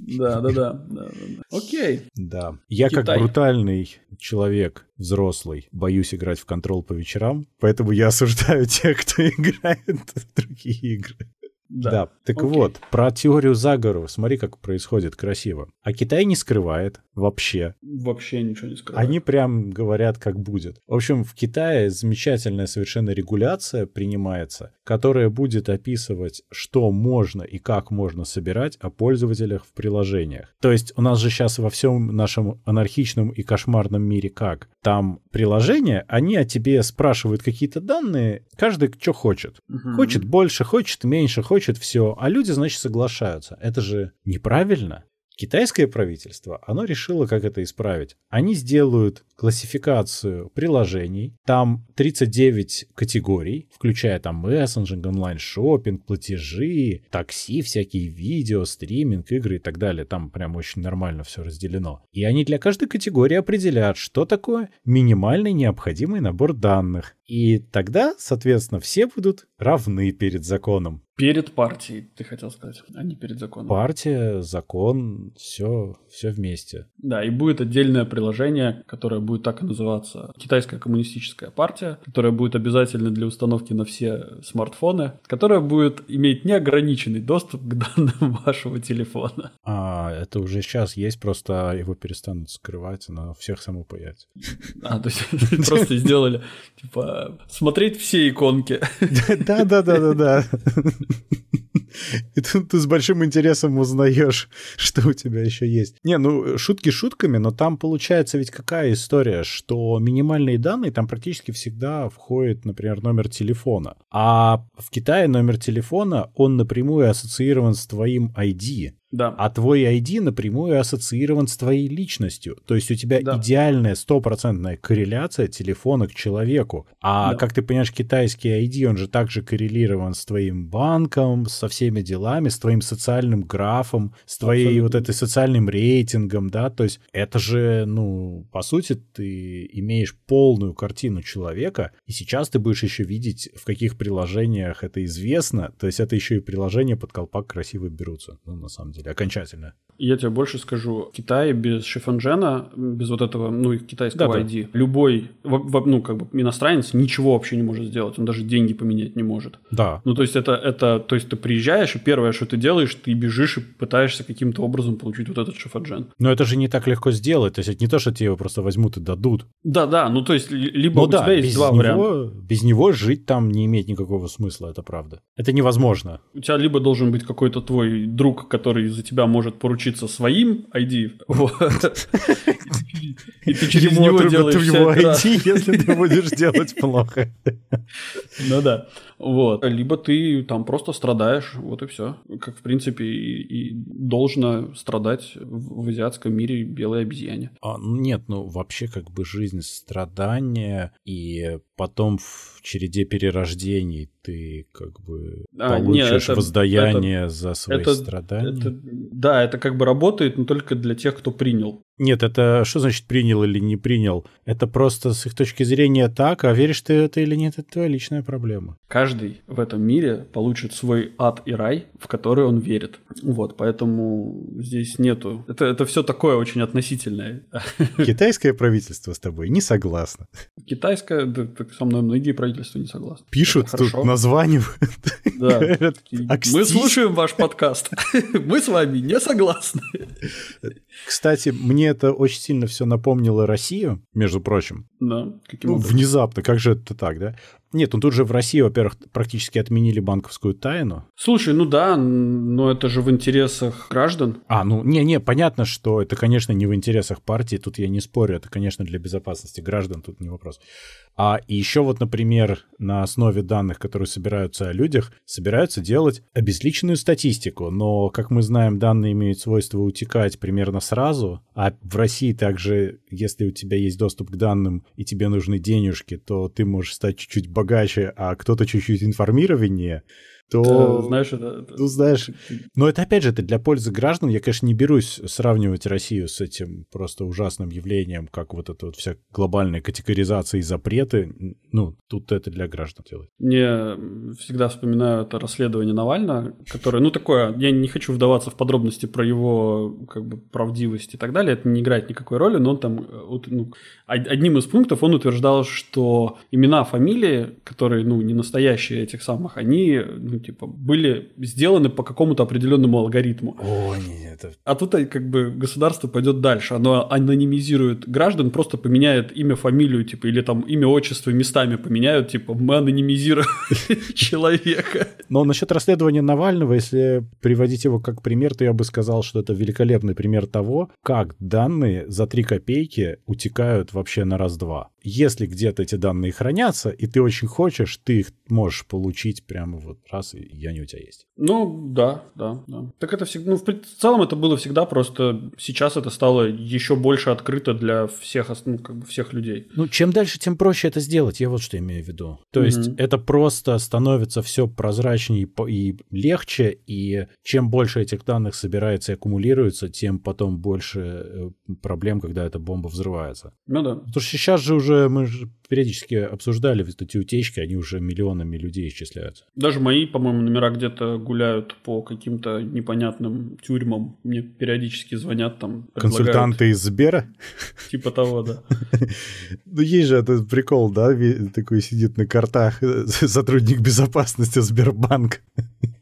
Да, да, да. Окей. Да. Я как Китай. Брутальный человек, взрослый, боюсь играть в контрол по вечерам, поэтому я осуждаю тех, кто играет в другие игры. Да, так Окей. вот, про теорию заговора, смотри, как происходит красиво. А Китай не скрывает вообще. Вообще ничего не скажу. Они прям говорят, как будет. В общем, в Китае замечательная совершенно регуляция принимается, которая будет описывать, что можно и как можно собирать о пользователях в приложениях. То есть у нас же сейчас во всем нашем анархичном и кошмарном мире как? Там приложения, они о тебе спрашивают какие-то данные, каждый что хочет. Мгм. Хочет больше, хочет меньше, хочет все. А люди, значит, соглашаются. Это же неправильно. Китайское правительство, оно решило, как это исправить. Они сделают классификацию приложений. Там 39 категорий, включая там мессенджинг, онлайн-шоппинг, платежи, такси, всякие видео, стриминг, игры и так далее. Там прям очень нормально все разделено. И они для каждой категории определят, что такое минимальный необходимый набор данных. И тогда, соответственно, все будут равны перед законом. Перед партией, ты хотел сказать, а не перед законом. Партия, закон, все, все вместе. Да, и будет отдельное приложение, которое будет будет так и называться, китайская коммунистическая партия, которая будет обязательна для установки на все смартфоны, которая будет иметь неограниченный доступ к данным вашего телефона. А, это уже сейчас есть, просто его перестанут скрывать, но всех само появится. А, то есть просто сделали, типа, смотреть все иконки. Да-да-да-да-да. И тут ты с большим интересом узнаешь, что у тебя еще есть. Не, ну, шутки шутками, но там получается ведь какая история, что минимальные данные там практически всегда входит, например, номер телефона. А в Китае номер телефона, он напрямую ассоциирован с твоим ID. Да. А твой ID напрямую ассоциирован с твоей личностью. То есть у тебя Да. идеальная стопроцентная корреляция телефона к человеку. А Да. как ты понимаешь, китайский ID, он же также коррелирован с твоим банком, со всеми делами, с твоим социальным графом, с твоей Абсолютно. вот этой социальным рейтингом, да. То есть это же, ну, по сути, ты имеешь полную картину человека, и сейчас ты будешь еще видеть, в каких приложениях это известно. То есть это еще и приложения под колпак красиво берутся. Ну, на самом деле, окончательно. Я тебе больше скажу, в Китае без шифонжена, без вот этого, ну, их китайского Да-да. ID, любой, во- во- ну, как бы иностранец ничего вообще не может сделать, он даже деньги поменять не может. Да. Ну, то есть это, это, то есть ты приезжаешь, и первое, что ты делаешь, ты бежишь и пытаешься каким-то образом получить вот этот шифоджен. Но это же не так легко сделать. То есть это не то, что тебе его просто возьмут и дадут. Да-да, ну, то есть ли- либо Ну у да, тебя есть без два варианта. него, без него жить там не имеет никакого смысла, это правда. Это невозможно. У тебя либо должен быть какой-то твой друг, который за тебя может поручиться своим ID, вот. и ты через него делаешь его. ID, если ты будешь делать плохо. Ну да. Вот. Либо ты там просто страдаешь, вот и все. Как, в принципе, и, и должно страдать в, в азиатском мире белой обезьяне. А, ну нет, ну вообще как бы жизнь страдания, и потом в череде перерождений ты как бы А, получишь это- воздаяние за свои это- страдания. Это, да, это как бы работает, но только для тех, кто принял. Нет, это что значит принял или не принял? Это просто с их точки зрения так, а веришь ты это или нет, это твоя личная проблема. Каждый в этом мире получит свой ад и рай, в который он верит. Вот, поэтому здесь нету... Это, это все такое очень относительное. Китайское правительство с тобой не согласно. Китайское, да, так со мной многие правительства не согласны. Пишут Это тут, хорошо. названивают. Да. Говорят, Мы слушаем ваш подкаст. Мы с вами не согласны. Кстати, мне это очень сильно все напомнило Россию, между прочим. Да, каким Ну, образом? внезапно, как же это так, да? Нет, ну тут же в России, во-первых, практически отменили банковскую тайну. Слушай, ну да, но это же в интересах граждан. А, ну, не-не, понятно, что это, конечно, не в интересах партии, тут я не спорю, это, конечно, для безопасности граждан, тут не вопрос. А еще вот, например, на основе данных, которые собираются о людях, собираются делать обезличенную статистику, но, как мы знаем, данные имеют свойство утекать примерно сразу, а в России также, если у тебя есть доступ к данным и тебе нужны денежки, то ты можешь стать чуть-чуть богаче, а кто-то чуть-чуть информированнее, то... Это, знаешь, это... Ну, знаешь, но это опять же, это для пользы граждан. Я, конечно, не берусь сравнивать Россию с этим просто ужасным явлением, как вот эта вот вся глобальная категоризация и запреты. Ну, тут это для граждан делать. Мне всегда вспоминаю это расследование Навального, которое, ну, такое, я не хочу вдаваться в подробности про его, как бы, правдивость и так далее, это не играет никакой роли, но он там, э, вот, ну, од- одним из пунктов он утверждал, что имена, фамилии, которые, ну, не настоящие этих самых, они, ну, типа, были сделаны по какому-то определенному алгоритму. О, нет, это... А тут э, как бы государство пойдет дальше. Оно анонимизирует граждан, просто поменяет имя, фамилию, типа, или там имя, отчество местами поменяют, типа, мы анонимизируем человека. Но насчет расследования Навального, если приводить его как пример, то я бы сказал, что это великолепный пример того, как данные за 3 копейки утекают вообще на раз-два. Если где-то эти данные хранятся, и ты очень хочешь, ты их можешь получить прямо вот раз, и они у тебя есть. Ну, да, да, да. Так это всегда, ну, в целом это было всегда, просто сейчас это стало еще больше открыто для всех, ну, как бы всех людей. Ну, чем дальше, тем проще это сделать. Я вот что имею в виду. То Мгм. есть это просто становится все прозрачнее и легче, и чем больше этих данных собирается и аккумулируется, тем потом больше э, проблем, когда эта бомба взрывается. Ну да. Потому что сейчас же уже мы же периодически обсуждали эти утечки, они уже миллионами людей исчисляются. Даже мои, по-моему, номера где-то гуляют по каким-то непонятным тюрьмам, мне периодически звонят там. Консультанты из Сбера? Типа того, да. Ну, есть же этот прикол, да, такой сидит на картах э, сотрудник безопасности Сбербанка.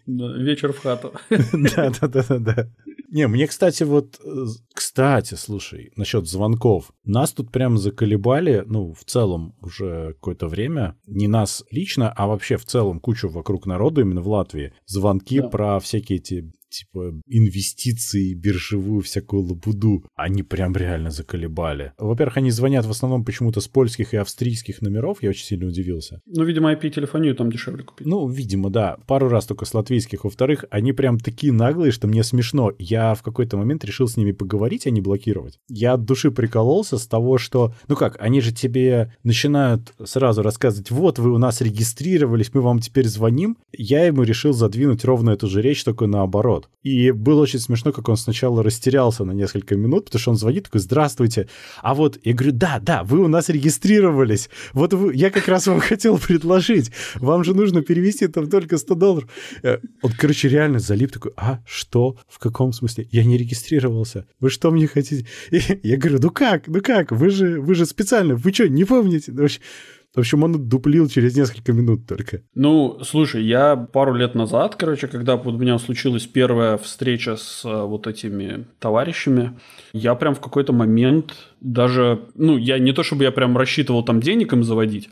Да, вечер в хату. Да, да, да, да. Не, мне, кстати, вот... Э, кстати, слушай, насчет звонков. Нас тут прям заколебали, ну, в целом уже какое-то время. Не нас лично, а вообще в целом кучу вокруг народа именно в Латвии. Звонки да. про всякие эти типа инвестиции, биржевую всякую лабуду, они прям реально заколебали. Во-первых, они звонят в основном почему-то с польских и австрийских номеров, я очень сильно удивился. Ну, видимо, IP-телефонию там дешевле купить. Ну, видимо, да. Пару раз только с латвийских. Во-вторых, они прям такие наглые, что мне смешно. Я в какой-то момент решил с ними поговорить, а не блокировать. Я от души прикололся с того, что, ну как, они же тебе начинают сразу рассказывать, вот вы у нас регистрировались, мы вам теперь звоним. Я ему решил задвинуть ровно эту же речь, только наоборот наоборот. И было очень смешно, как он сначала растерялся на несколько минут, потому что он звонит такой, здравствуйте. А вот я говорю, да, да, вы у нас регистрировались. Вот вы, я как раз вам хотел предложить. Вам же нужно перевести там только 100 долларов. Э, он, короче, реально залип такой, а что? В каком смысле? Я не регистрировался. Вы что мне хотите? И я говорю, ну как, ну как? Вы же, вы же специально, вы что, не помните? В общем, в общем, он дуплил через несколько минут только. Ну, слушай, я пару лет назад, короче, когда вот у меня случилась первая встреча с э, вот этими товарищами, я прям в какой-то момент даже, ну, я не то чтобы я прям рассчитывал там денег им заводить,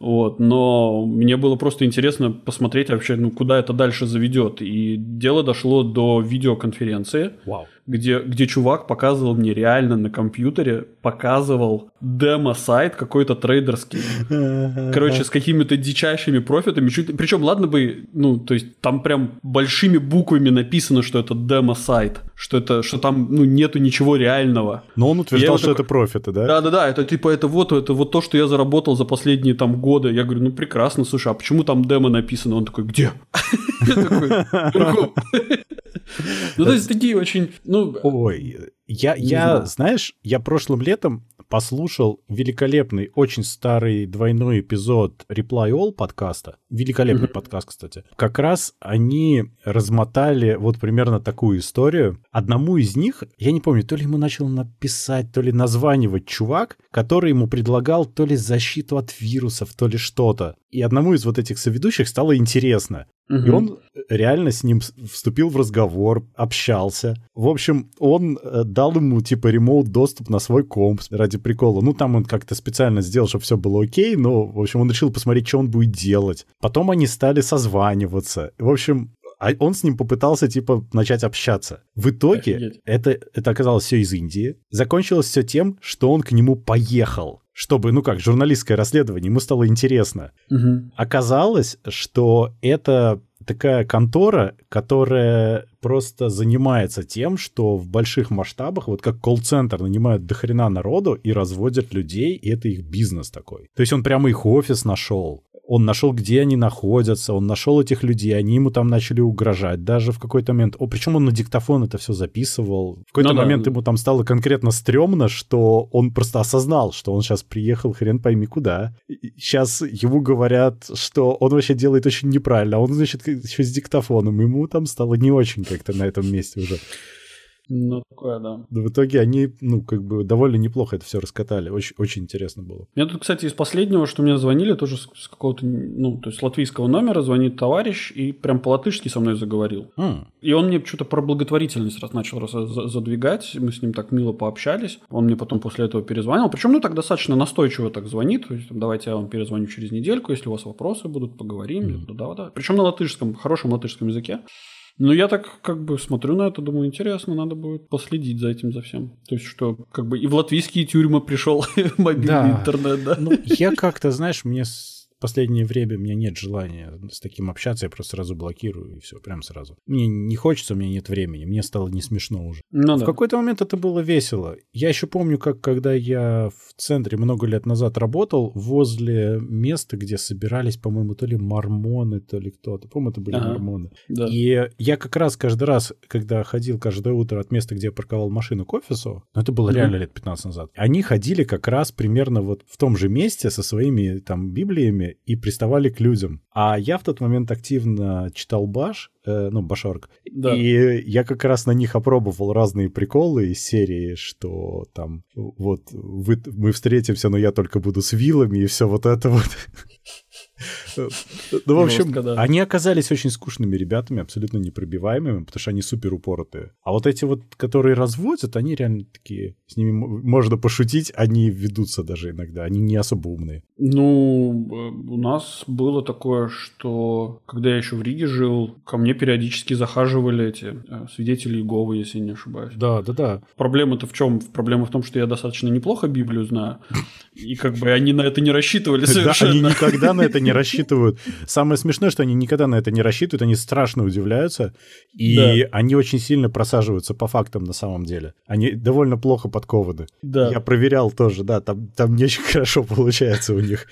вот, но мне было просто интересно посмотреть вообще, ну, куда это дальше заведет. И дело дошло до видеоконференции. Вау где, где чувак показывал мне реально на компьютере, показывал демо-сайт какой-то трейдерский. Короче, с какими-то дичайшими профитами. Чуть... Причем, ладно бы, ну, то есть там прям большими буквами написано, что это демо-сайт, что это, что там, ну, нету ничего реального. Но он утверждал, что такой... это профиты, да? Да-да-да, это типа, это вот, это вот то, что я заработал за последние там годы. Я говорю, ну, прекрасно, слушай, а почему там демо написано? Он такой, где? Такой, ну, то есть такие очень, ну... Ой, я, я знаешь, я прошлым летом послушал великолепный, очень старый двойной эпизод Reply All подкаста. Великолепный mm-hmm. подкаст, кстати. Как раз они размотали вот примерно такую историю. Одному из них, я не помню, то ли ему начал написать, то ли названивать чувак, который ему предлагал то ли защиту от вирусов, то ли что-то. И одному из вот этих соведущих стало интересно. Угу. И он реально с ним вступил в разговор, общался. В общем, он э, дал ему типа ремоут доступ на свой комп ради прикола. Ну, там он как-то специально сделал, чтобы все было окей, но, в общем, он решил посмотреть, что он будет делать. Потом они стали созваниваться. В общем, а он с ним попытался, типа, начать общаться. В итоге это, это оказалось все из Индии. Закончилось все тем, что он к нему поехал чтобы, ну как, журналистское расследование, ему стало интересно. Угу. Оказалось, что это такая контора, которая просто занимается тем, что в больших масштабах, вот как колл-центр, нанимают дохрена народу и разводят людей, и это их бизнес такой. То есть он прямо их офис нашел он нашел, где они находятся, он нашел этих людей, они ему там начали угрожать. Даже в какой-то момент... О, причем он на диктофон это все записывал. В какой-то ну, момент да. ему там стало конкретно стрёмно, что он просто осознал, что он сейчас приехал хрен пойми куда. Сейчас ему говорят, что он вообще делает очень неправильно, а он, значит, еще с диктофоном. Ему там стало не очень как-то на этом месте уже. Ну, такое, да. В итоге они, ну, как бы довольно неплохо это все раскатали. Очень, очень интересно было. Мне тут, кстати, из последнего, что мне звонили, тоже с какого-то, ну, то есть латвийского номера звонит товарищ и прям по-латышски со мной заговорил. Mm. И он мне что-то про благотворительность раз начал раз задвигать. Мы с ним так мило пообщались. Он мне потом после этого перезвонил. Причем, ну, так достаточно настойчиво так звонит. То есть, давайте я вам перезвоню через недельку, если у вас вопросы будут, поговорим. Mm. Да, да. Причем на латышском, хорошем латышском языке. Ну, я так как бы смотрю на это, думаю, интересно, надо будет последить за этим, за всем. То есть, что как бы и в латвийские тюрьмы пришел мобильный да. интернет, да? Ну, я как-то, знаешь, мне последнее время у меня нет желания с таким общаться, я просто сразу блокирую и все, прям сразу. Мне не хочется, у меня нет времени, мне стало не смешно уже. Ну, в да. какой-то момент это было весело. Я еще помню, как когда я в центре много лет назад работал, возле места, где собирались, по-моему, то ли мормоны, то ли кто-то. По-моему, это были ага. мормоны. Да. И я как раз каждый раз, когда ходил каждое утро от места, где я парковал машину к офису, ну, это было реально лет 15 назад, они ходили как раз примерно вот в том же месте со своими там библиями и приставали к людям. А я в тот момент активно читал Баш, э, ну, Башорг, да. и я как раз на них опробовал разные приколы из серии, что там вот вы, мы встретимся, но я только буду с вилами и все вот это вот. Ну, в общем, они оказались очень скучными ребятами, абсолютно непробиваемыми, потому что они супер упоротые. А вот эти вот, которые разводят, они реально такие, с ними можно пошутить, они ведутся даже иногда, они не особо умные. Ну, э, у нас было такое, что когда я еще в Риге жил, ко мне периодически захаживали эти э, свидетели Иеговы, если не ошибаюсь. Да, да, да. Проблема-то в чем? Проблема в том, что я достаточно неплохо Библию знаю, и как бы они на это не рассчитывали совершенно. Да, они никогда на это не рассчитывают. Самое смешное, что они никогда на это не рассчитывают, они страшно удивляются, и да. они очень сильно просаживаются по фактам на самом деле. Они довольно плохо подкованы. Да. Я проверял тоже, да, там, там не очень хорошо получается у них.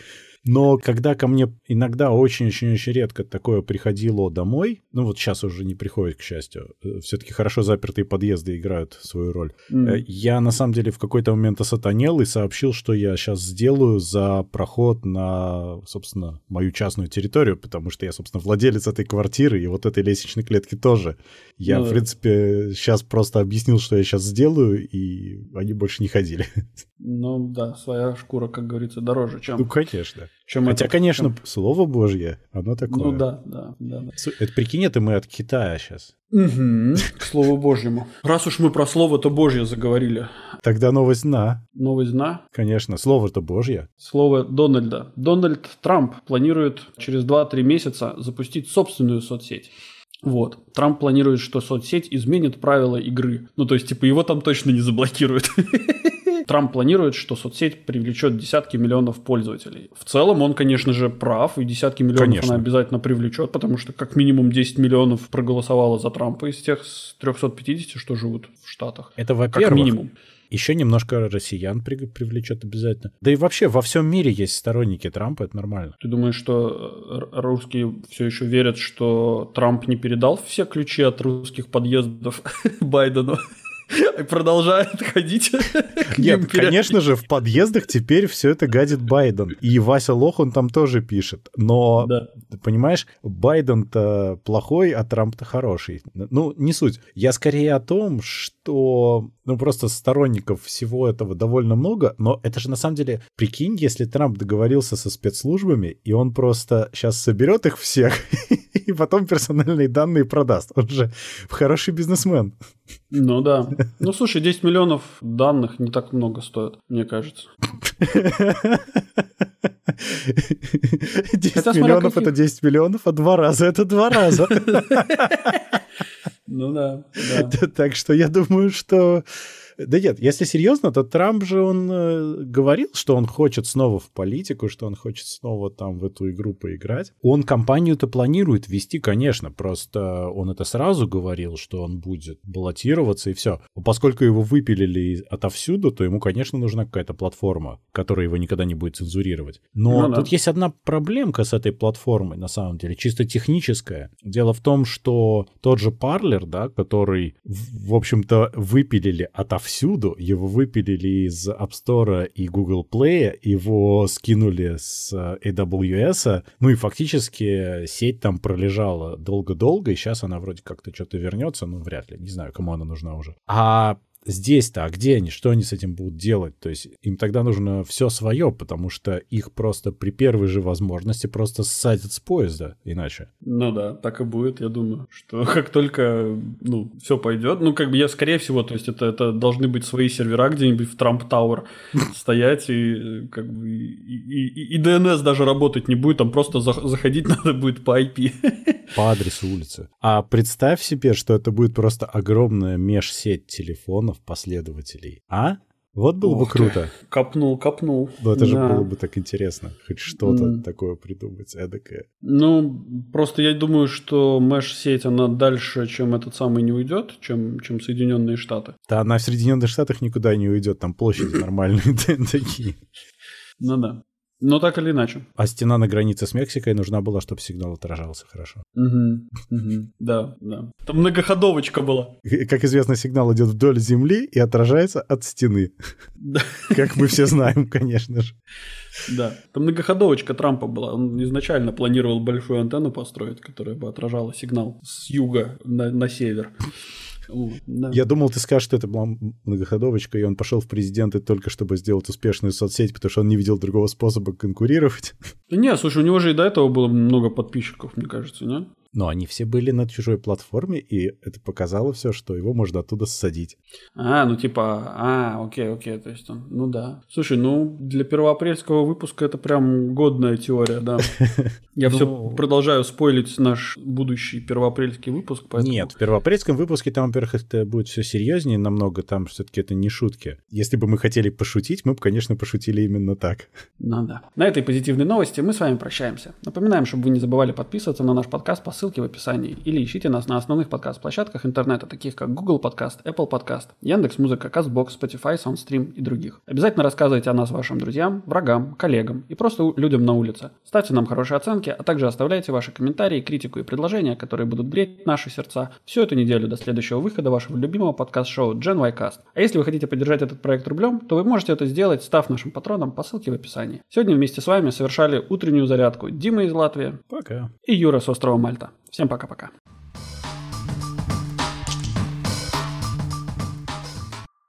Но когда ко мне иногда очень-очень-очень редко такое приходило домой, ну вот сейчас уже не приходит, к счастью, э, все-таки хорошо запертые подъезды играют свою роль. Mm. Я на самом деле в какой-то момент осатанел и сообщил, что я сейчас сделаю за проход на, собственно, мою частную территорию, потому что я, собственно, владелец этой квартиры и вот этой лестничной клетки тоже. Я, ну, в принципе, сейчас просто объяснил, что я сейчас сделаю, и они больше не ходили. Ну да, своя шкура, как говорится, дороже, чем... Ну, конечно. Чем Хотя, это, конечно, чем... слово Божье, оно такое. Ну да, да, да. да. Это прикинь, это мы от Китая сейчас. Угу, к слову Божьему. Раз уж мы про слово-то Божье заговорили. Тогда новость на. Новость на? Конечно, слово-то Божье. Слово Дональда. Дональд Трамп планирует через 2-3 месяца запустить собственную соцсеть. Вот. Трамп планирует, что соцсеть изменит правила игры. Ну, то есть, типа, его там точно не заблокируют. Трамп планирует, что соцсеть привлечет десятки миллионов пользователей. В целом он, конечно же, прав, и десятки миллионов конечно. она обязательно привлечет, потому что как минимум 10 миллионов проголосовало за Трампа из тех 350, что живут в Штатах. Это во-первых. Как минимум. Еще немножко россиян при, привлечет обязательно. Да и вообще во всем мире есть сторонники Трампа, это нормально. Ты думаешь, что э, русские все еще верят, что Трамп не передал все ключи от русских подъездов Байдену? Продолжает ходить. Нет, конечно же, в подъездах теперь все это гадит Байден. И Вася Лох, он там тоже пишет. Но, да. понимаешь, Байден-то плохой, а Трамп-то хороший. Ну, не суть. Я скорее о том, что ну, просто сторонников всего этого довольно много, но это же на самом деле, прикинь, если Трамп договорился со спецслужбами, и он просто сейчас соберет их всех и потом персональные данные продаст. Он же хороший бизнесмен. Ну да. Ну слушай, 10 миллионов данных не так много стоит, мне кажется. 10 Хотя, миллионов смотря, это 10 миллионов, а два раза это два раза. Ну да. Так что я думаю, что да нет, если серьезно, то Трамп же он э, говорил, что он хочет снова в политику, что он хочет снова там в эту игру поиграть. Он компанию-то планирует вести, конечно, просто он это сразу говорил, что он будет баллотироваться и все. Поскольку его выпилили отовсюду, то ему, конечно, нужна какая-то платформа, которая его никогда не будет цензурировать. Но ну, тут да. есть одна проблемка с этой платформой, на самом деле, чисто техническая. Дело в том, что тот же Parler, да, который, в общем-то, выпилили отовсюду, повсюду. Его выпилили из App Store и Google Play, его скинули с AWS, ну и фактически сеть там пролежала долго-долго, и сейчас она вроде как-то что-то вернется, ну вряд ли, не знаю, кому она нужна уже. А здесь-то, а где они, что они с этим будут делать? То есть им тогда нужно все свое, потому что их просто при первой же возможности просто ссадят с поезда иначе. Ну да, так и будет, я думаю, что как только, ну, все пойдет, ну, как бы я, скорее всего, то есть это, это должны быть свои сервера где-нибудь в Трамп Тауэр стоять, и как бы и, и, и DNS даже работать не будет, там просто заходить надо будет по IP. По адресу улицы. А представь себе, что это будет просто огромная межсеть телефонов, последователей. А? Вот было Ох бы круто. Ты. Копнул, копнул. Но это да. же было бы так интересно. Хоть что-то mm. такое придумать, эдакое. Ну, просто я думаю, что меш-сеть, она дальше, чем этот самый не уйдет, чем, чем Соединенные Штаты. Да, она в Соединенных Штатах никуда не уйдет. Там площади нормальные такие. Ну да. Но так или иначе. А стена на границе с Мексикой нужна была, чтобы сигнал отражался хорошо. Угу, угу. Да, да. Там многоходовочка была. Как известно, сигнал идет вдоль земли и отражается от стены. Да. Как мы все знаем, конечно же. Да. Там многоходовочка Трампа была. Он изначально планировал большую антенну построить, которая бы отражала сигнал с юга на, на север. Да. Я думал, ты скажешь, что это была многоходовочка, и он пошел в президенты только чтобы сделать успешную соцсеть, потому что он не видел другого способа конкурировать. Не, слушай, у него же и до этого было много подписчиков, мне кажется, не? Но они все были на чужой платформе, и это показало все, что его можно оттуда ссадить. А, ну типа, а, окей, окей, то есть он, ну да. Слушай, ну для первоапрельского выпуска это прям годная теория, да. Я все ну. продолжаю спойлить наш будущий первоапрельский выпуск. Нет, в первоапрельском выпуске там, во-первых, это будет все серьезнее намного, там все-таки это не шутки. Если бы мы хотели пошутить, мы бы, конечно, пошутили именно так. Ну да. На этой позитивной новости мы с вами прощаемся. Напоминаем, чтобы вы не забывали подписываться на наш подкаст по ссылке в описании или ищите нас на основных подкаст-площадках интернета, таких как Google Podcast, Apple Podcast, Яндекс.Музыка, Castbox, Spotify, SoundStream и других. Обязательно рассказывайте о нас вашим друзьям, врагам, коллегам и просто людям на улице. Ставьте нам хорошие оценки, а также оставляйте ваши комментарии, критику и предложения, которые будут греть наши сердца всю эту неделю до следующего выхода вашего любимого подкаст-шоу Gen y Cast. А если вы хотите поддержать этот проект рублем, то вы можете это сделать, став нашим патроном по ссылке в описании. Сегодня вместе с вами совершали утреннюю зарядку Дима из Латвии. Пока. И Юра с острова Мальта. Всем пока-пока.